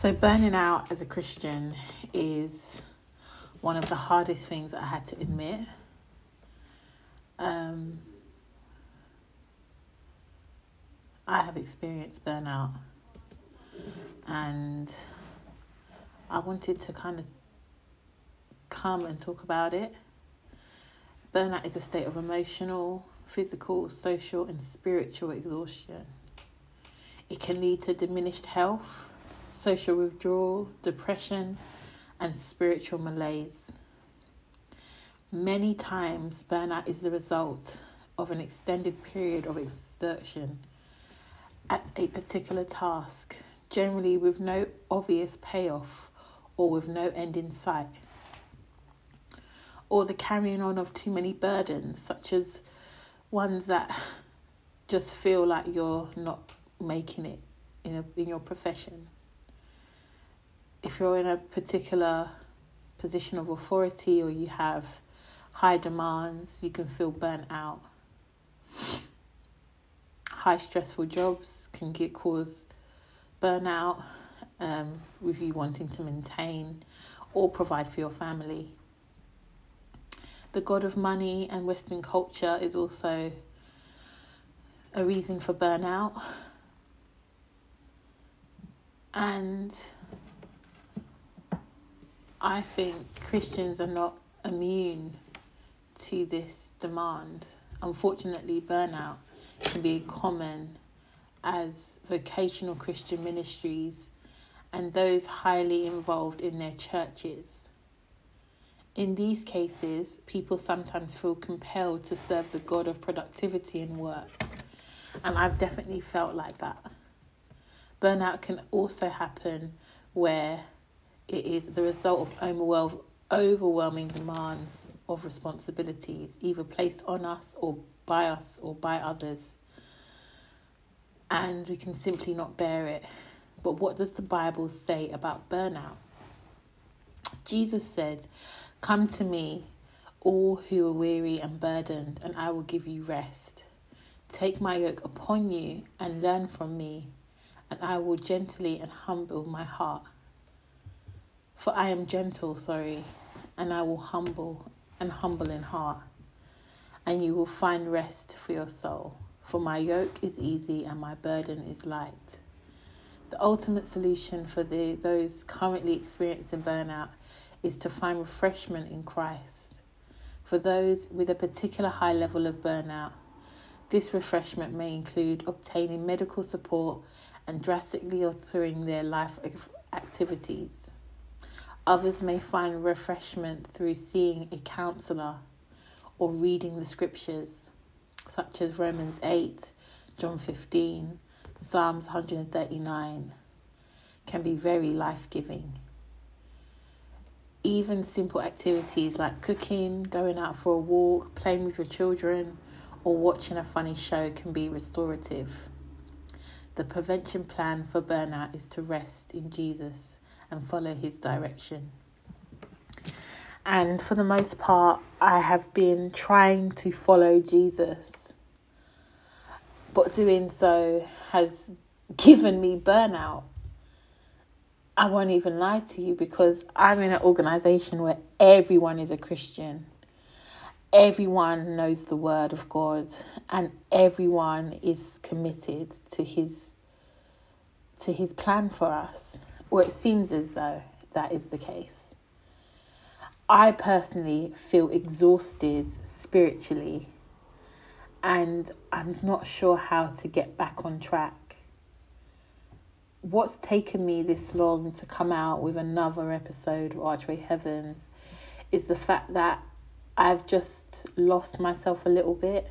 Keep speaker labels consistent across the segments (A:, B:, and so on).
A: So, burning out as a Christian is one of the hardest things I had to admit. Um, I have experienced burnout, and I wanted to kind of come and talk about it. Burnout is a state of emotional, physical, social, and spiritual exhaustion. It can lead to diminished health, social withdrawal, depression, and spiritual malaise. Many times, burnout is the result of an extended period of exertion at a particular task, generally with no obvious payoff or with no end in sight or the carrying on of too many burdens, such as ones that just feel like you're not making it in a, in your profession. If you're in a particular position of authority or you have high demands, you can feel burnt out. High stressful jobs can get cause burnout um, with you wanting to maintain or provide for your family the god of money and Western culture is also a reason for burnout. And I think Christians are not immune to this demand. Unfortunately, burnout can be common as vocational Christian ministries and those highly involved in their churches in these cases, people sometimes feel compelled to serve the God of productivity and work. And I've definitely felt like that. Burnout can also happen where it is the result of overwhelming demands of responsibilities, either placed on us or by us or by others. And we can simply not bear it. But what does the Bible say about burnout? Jesus said, Come to me, all who are weary and burdened, and I will give you rest. Take my yoke upon you and learn from me, and I will gently and humble my heart. For I am gentle, sorry, and I will humble and humble in heart, and you will find rest for your soul. For my yoke is easy and my burden is light. The ultimate solution for the, those currently experiencing burnout is to find refreshment in Christ. For those with a particular high level of burnout, this refreshment may include obtaining medical support and drastically altering their life activities. Others may find refreshment through seeing a counselor or reading the scriptures, such as Romans 8, John 15, Psalms 139, can be very life giving even simple activities like cooking, going out for a walk, playing with your children, or watching a funny show can be restorative. The prevention plan for burnout is to rest in Jesus and follow his direction. And for the most part, I have been trying to follow Jesus, but doing so has given me burnout I won't even lie to you because I'm in an organization where everyone is a Christian. Everyone knows the word of God and everyone is committed to his to his plan for us. Or it seems as though that is the case. I personally feel exhausted spiritually and I'm not sure how to get back on track what's taken me this long to come out with another episode of Archway Heavens is the fact that I've just lost myself a little bit,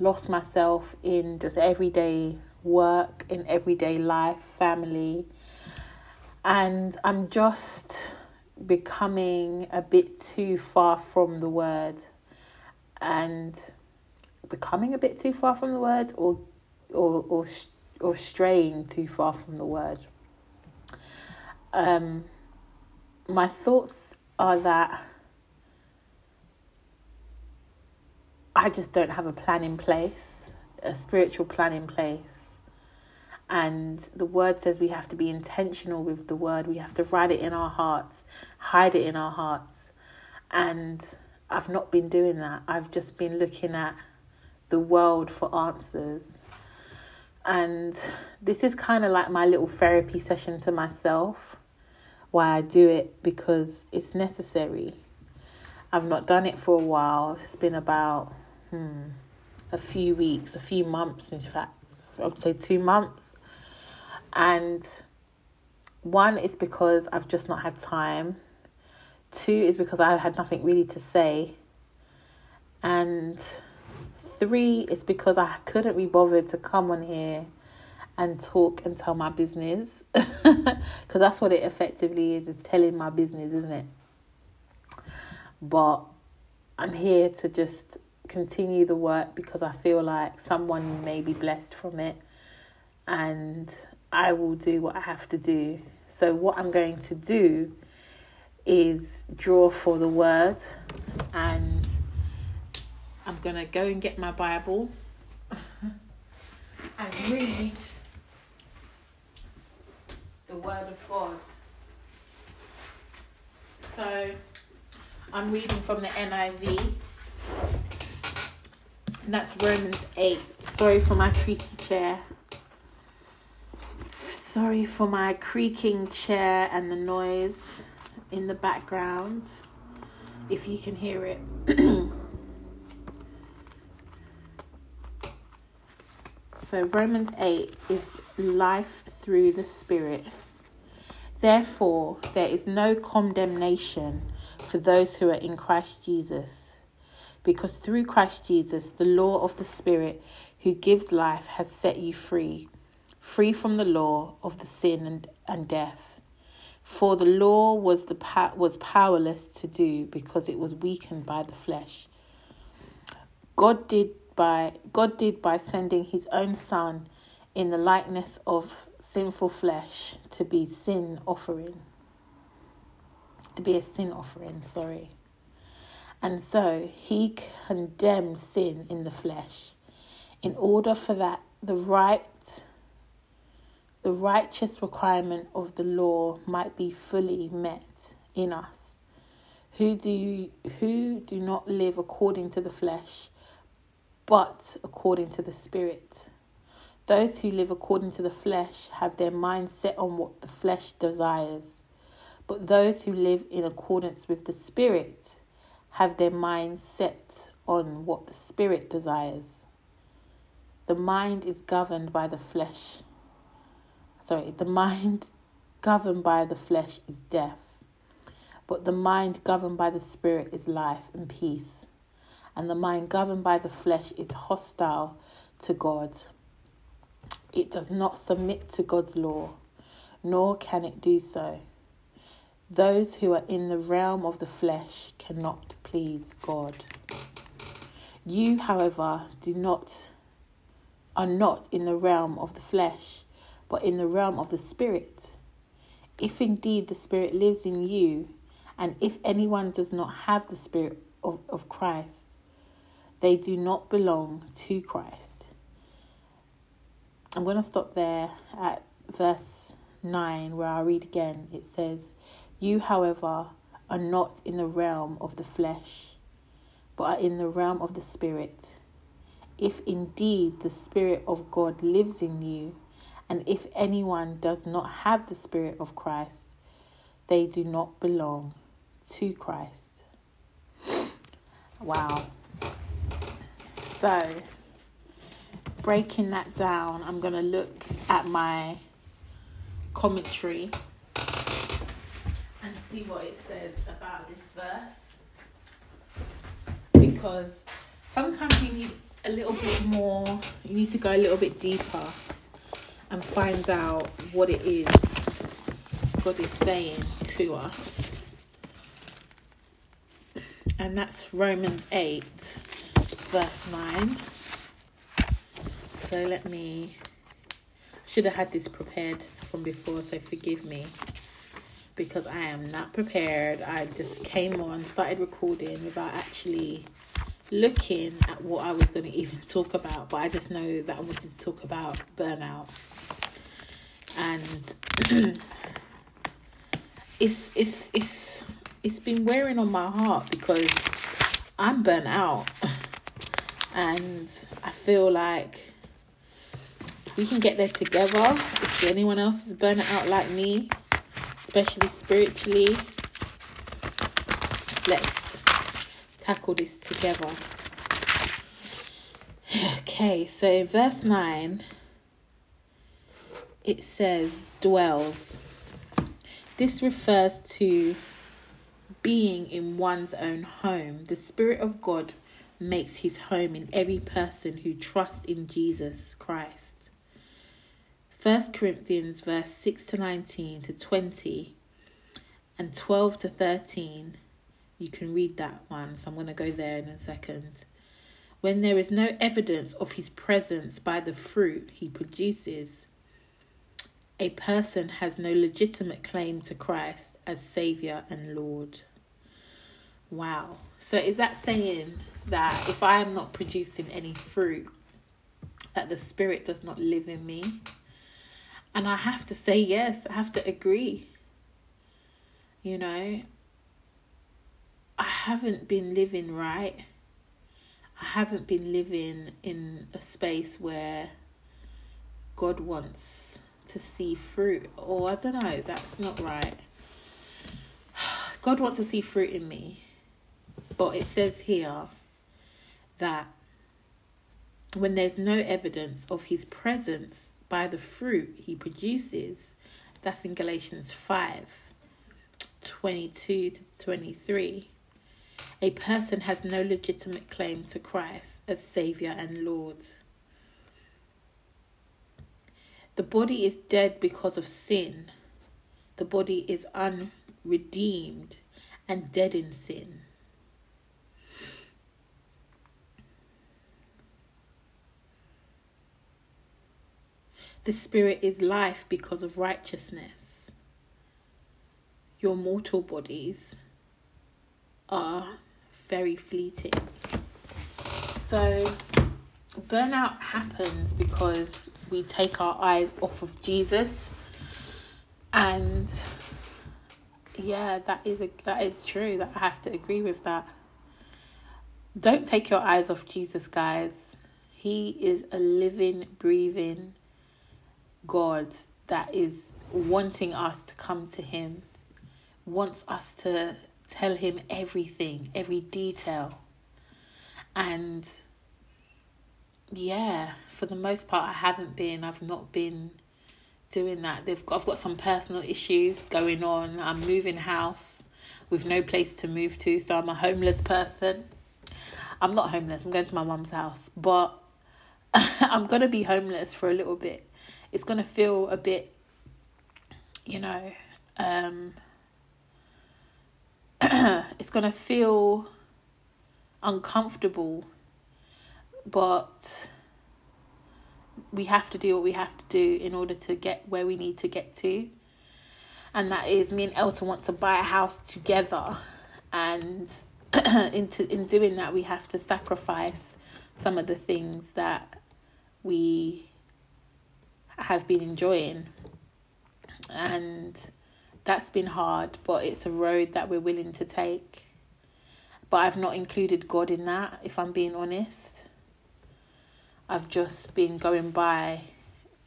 A: lost myself in just everyday work, in everyday life, family, and I'm just becoming a bit too far from the word and becoming a bit too far from the word or or or or straying too far from the word. Um, my thoughts are that I just don't have a plan in place, a spiritual plan in place. And the word says we have to be intentional with the word. We have to write it in our hearts, hide it in our hearts. And I've not been doing that. I've just been looking at the world for answers. And this is kind of like my little therapy session to myself. Why I do it because it's necessary. I've not done it for a while. It's been about hmm, a few weeks, a few months, in fact. I would say two months. And one is because I've just not had time. Two is because I had nothing really to say. And three is because I couldn't be bothered to come on here and talk and tell my business. Because that's what it effectively is, is telling my business, isn't it? But I'm here to just continue the work because I feel like someone may be blessed from it and I will do what I have to do. So, what I'm going to do is draw for the word and I'm going to go and get my Bible and read the Word of God. So, I'm reading from the NIV. And that's Romans 8. Sorry for my creaky chair. Sorry for my creaking chair and the noise in the background. If you can hear it. so, Romans 8 is life through the Spirit. Therefore, there is no condemnation for those who are in Christ Jesus. Because through Christ Jesus, the law of the Spirit who gives life has set you free, free from the law of the sin and, and death. For the law was the was powerless to do because it was weakened by the flesh. God did by God did by sending his own son in the likeness of sinful flesh to be sin offering to be a sin offering, sorry. And so he condemned sin in the flesh in order for that the right the righteous requirement of the law might be fully met in us who do who do not live according to the flesh but according to the spirit those who live according to the flesh have their mind set on what the flesh desires but those who live in accordance with the Spirit have their minds set on what the Spirit desires. The mind is governed by the flesh. Sorry, the mind governed by the flesh is death, but the mind governed by the Spirit is life and peace. And the mind governed by the flesh is hostile to God. It does not submit to God's law, nor can it do so. Those who are in the realm of the flesh cannot please God. You, however, do not are not in the realm of the flesh, but in the realm of the spirit. If indeed the spirit lives in you, and if anyone does not have the spirit of, of Christ, they do not belong to Christ. I'm going to stop there at verse 9, where I'll read again. It says, you, however, are not in the realm of the flesh, but are in the realm of the Spirit. If indeed the Spirit of God lives in you, and if anyone does not have the Spirit of Christ, they do not belong to Christ. Wow. So, breaking that down, I'm going to look at my commentary and see what it says about this verse. Because sometimes you need a little bit more, you need to go a little bit deeper and find out what it is God is saying to us. And that's Romans 8, verse 9. So let me, should have had this prepared from before, so forgive me because I am not prepared. I just came on, started recording without actually looking at what I was going to even talk about, but I just know that I wanted to talk about burnout. and it's it's it's it's been wearing on my heart because I'm burnt out and I feel like we can get there together if anyone else is burning out like me especially spiritually let's tackle this together okay so in verse 9 it says dwells. This refers to being in one's own home. The Spirit of God makes his home in every person who trusts in Jesus Christ. 1 Corinthians verse 6 to 19 to 20 and 12 to 13. You can read that one, so I'm going to go there in a second. When there is no evidence of his presence by the fruit he produces, a person has no legitimate claim to Christ as Saviour and Lord. Wow. So is that saying that if I am not producing any fruit, that the Spirit does not live in me? And I have to say yes, I have to agree. You know, haven't been living right. I haven't been living in a space where God wants to see fruit, or I don't know, that's not right. God wants to see fruit in me, but it says here that when there's no evidence of his presence by the fruit he produces, that's in Galatians 5 22 to 23. A person has no legitimate claim to Christ as Saviour and Lord. The body is dead because of sin. The body is unredeemed and dead in sin. The spirit is life because of righteousness. Your mortal bodies are very fleeting. So, burnout happens because we take our eyes off of Jesus. And yeah that is a that is true that I have to agree with that. Don't take your eyes off Jesus guys. He is a living breathing God that is wanting us to come to him wants us to tell him everything every detail and yeah, for the most part, I haven't been. I've not been doing that. They've got, I've got some personal issues going on. I'm moving house with no place to move to, so I'm a homeless person. I'm not homeless. I'm going to my mum's house, but I'm gonna be homeless for a little bit. It's gonna feel a bit, you know, um, it's gonna feel uncomfortable but we have to do what we have to do in order to get where we need to get to. And that is me and Elton want to buy a house together. And into in doing that we have to sacrifice some of the things that we have been enjoying. And that's been hard, but it's a road that we're willing to take. But I've not included God in that, if I'm being honest. I've just been going by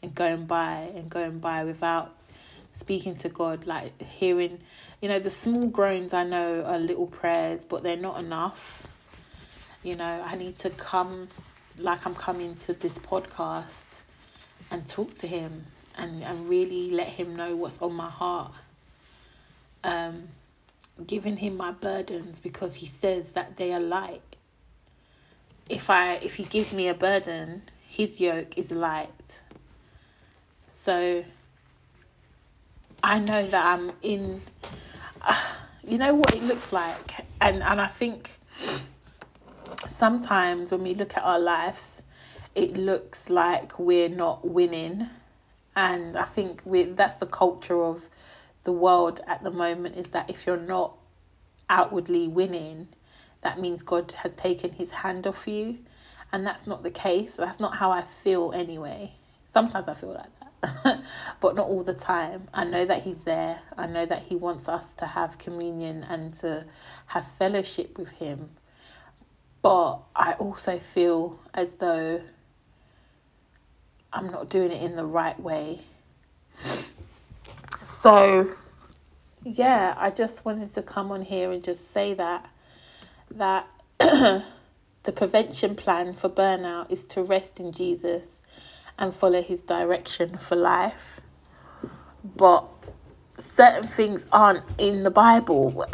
A: and going by and going by without speaking to God, like hearing, you know, the small groans I know are little prayers, but they're not enough. You know, I need to come like I'm coming to this podcast and talk to him and, and really let him know what's on my heart. Um, giving him my burdens because he says that they are light. If I if he gives me a burden, his yoke is light. So I know that I'm in uh, you know what it looks like? And and I think sometimes when we look at our lives it looks like we're not winning. And I think we that's the culture of the world at the moment is that if you're not outwardly winning that means God has taken his hand off you. And that's not the case. That's not how I feel anyway. Sometimes I feel like that. but not all the time. I know that He's there. I know that He wants us to have communion and to have fellowship with Him. But I also feel as though I'm not doing it in the right way. So, yeah, I just wanted to come on here and just say that that the prevention plan for burnout is to rest in Jesus and follow his direction for life. But certain things aren't in the Bible.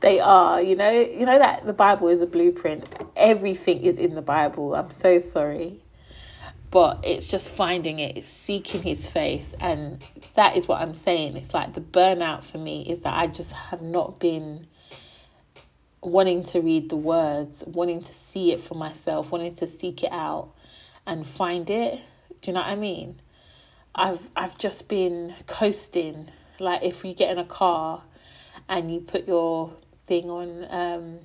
A: they are, you know, you know that the Bible is a blueprint. Everything is in the Bible. I'm so sorry. But it's just finding it, it's seeking his face. And that is what I'm saying. It's like the burnout for me is that I just have not been wanting to read the words, wanting to see it for myself, wanting to seek it out and find it. Do you know what I mean? I've I've just been coasting. Like if you get in a car and you put your thing on um,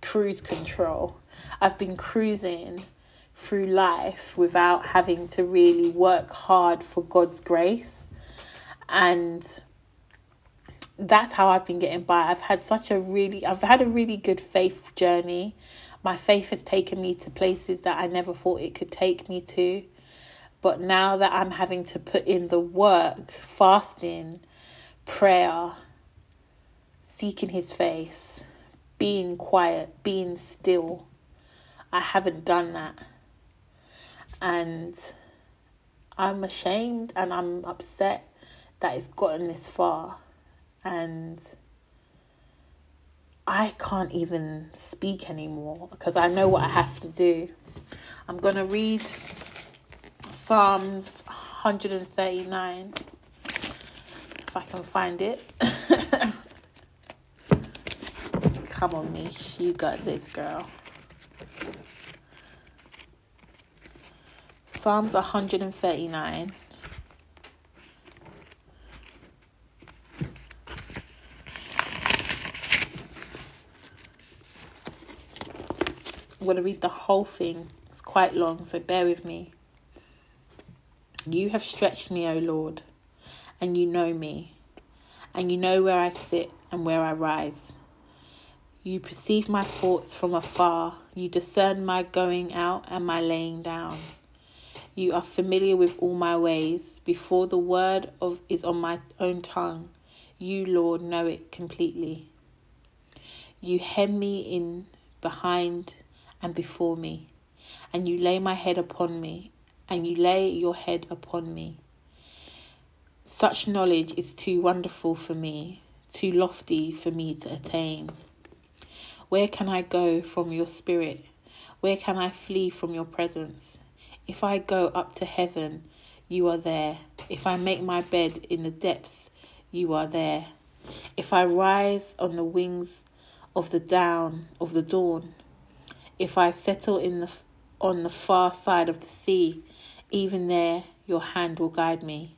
A: cruise control, I've been cruising through life without having to really work hard for God's grace. And that's how I've been getting by. I've had such a really I've had a really good faith journey my faith has taken me to places that I never thought it could take me to. But now that I'm having to put in the work, fasting, prayer, seeking his face, being quiet, being still, I haven't done that. And I'm ashamed and I'm upset that it's gotten this far. And I can't even speak anymore because I know what I have to do. I'm going to read Psalms 139 if I can find it. Come on, Mish, you got this, girl. Psalms 139. I'm going to read the whole thing. It's quite long, so bear with me. You have stretched me, O Lord, and you know me, and you know where I sit and where I rise. You perceive my thoughts from afar. You discern my going out and my laying down. You are familiar with all my ways. Before the word of is on my own tongue, you, Lord, know it completely. You hem me in behind and before me, and you lay my head upon me, and you lay your head upon me. Such knowledge is too wonderful for me, too lofty for me to attain. Where can I go from your spirit? Where can I flee from your presence? If I go up to heaven, you are there. If I make my bed in the depths, you are there. If I rise on the wings of the down of the dawn, if I settle in the on the far side of the sea, even there your hand will guide me.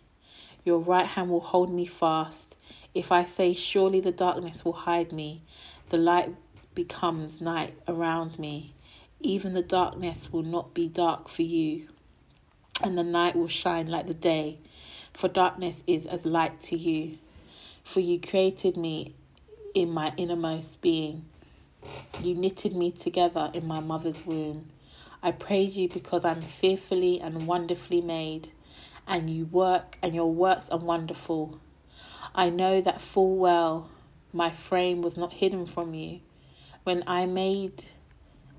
A: Your right hand will hold me fast. If I say, Surely the darkness will hide me, the light becomes night around me. Even the darkness will not be dark for you, and the night will shine like the day, for darkness is as light to you. For you created me in my innermost being. You knitted me together in my mother's womb. I praise you because I'm fearfully and wonderfully made, and you work, and your works are wonderful. I know that full well my frame was not hidden from you. When I made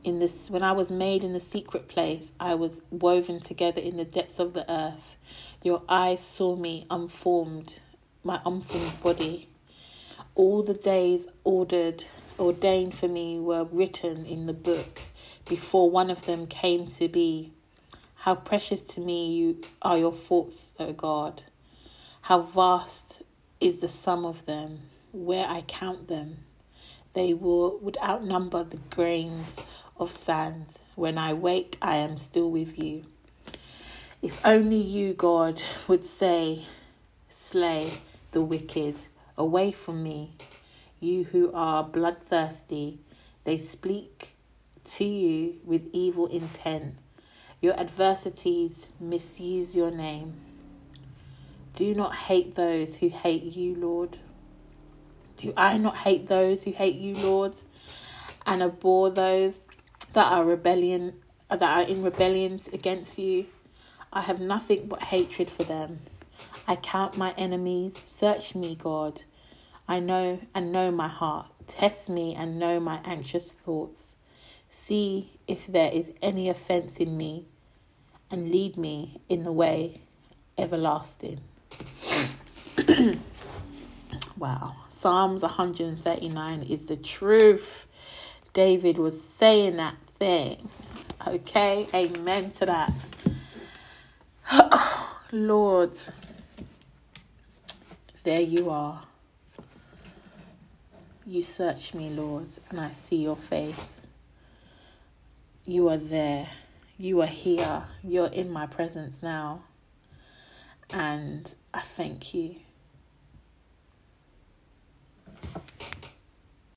A: in this when I was made in the secret place, I was woven together in the depths of the earth. Your eyes saw me unformed, my unformed body. All the days ordered ordained for me were written in the book before one of them came to be. How precious to me you are your thoughts, O God. How vast is the sum of them. Where I count them, they will, would outnumber the grains of sand. When I wake, I am still with you. If only you, God, would say, Slay the wicked away from me you who are bloodthirsty, they speak to you with evil intent. Your adversities misuse your name. Do not hate those who hate you, Lord. Do I not hate those who hate you, Lord, and abhor those that are rebellion that are in rebellions against you? I have nothing but hatred for them. I count my enemies. Search me, God. I know and know my heart. Test me and know my anxious thoughts. See if there is any offense in me, and lead me in the way everlasting. wow. Psalms 139 is the truth. David was saying that thing. Okay, amen to that. Lord, there you are. You search me, Lord, and I see your face. You are there. You are here. You're in my presence now. And I thank you.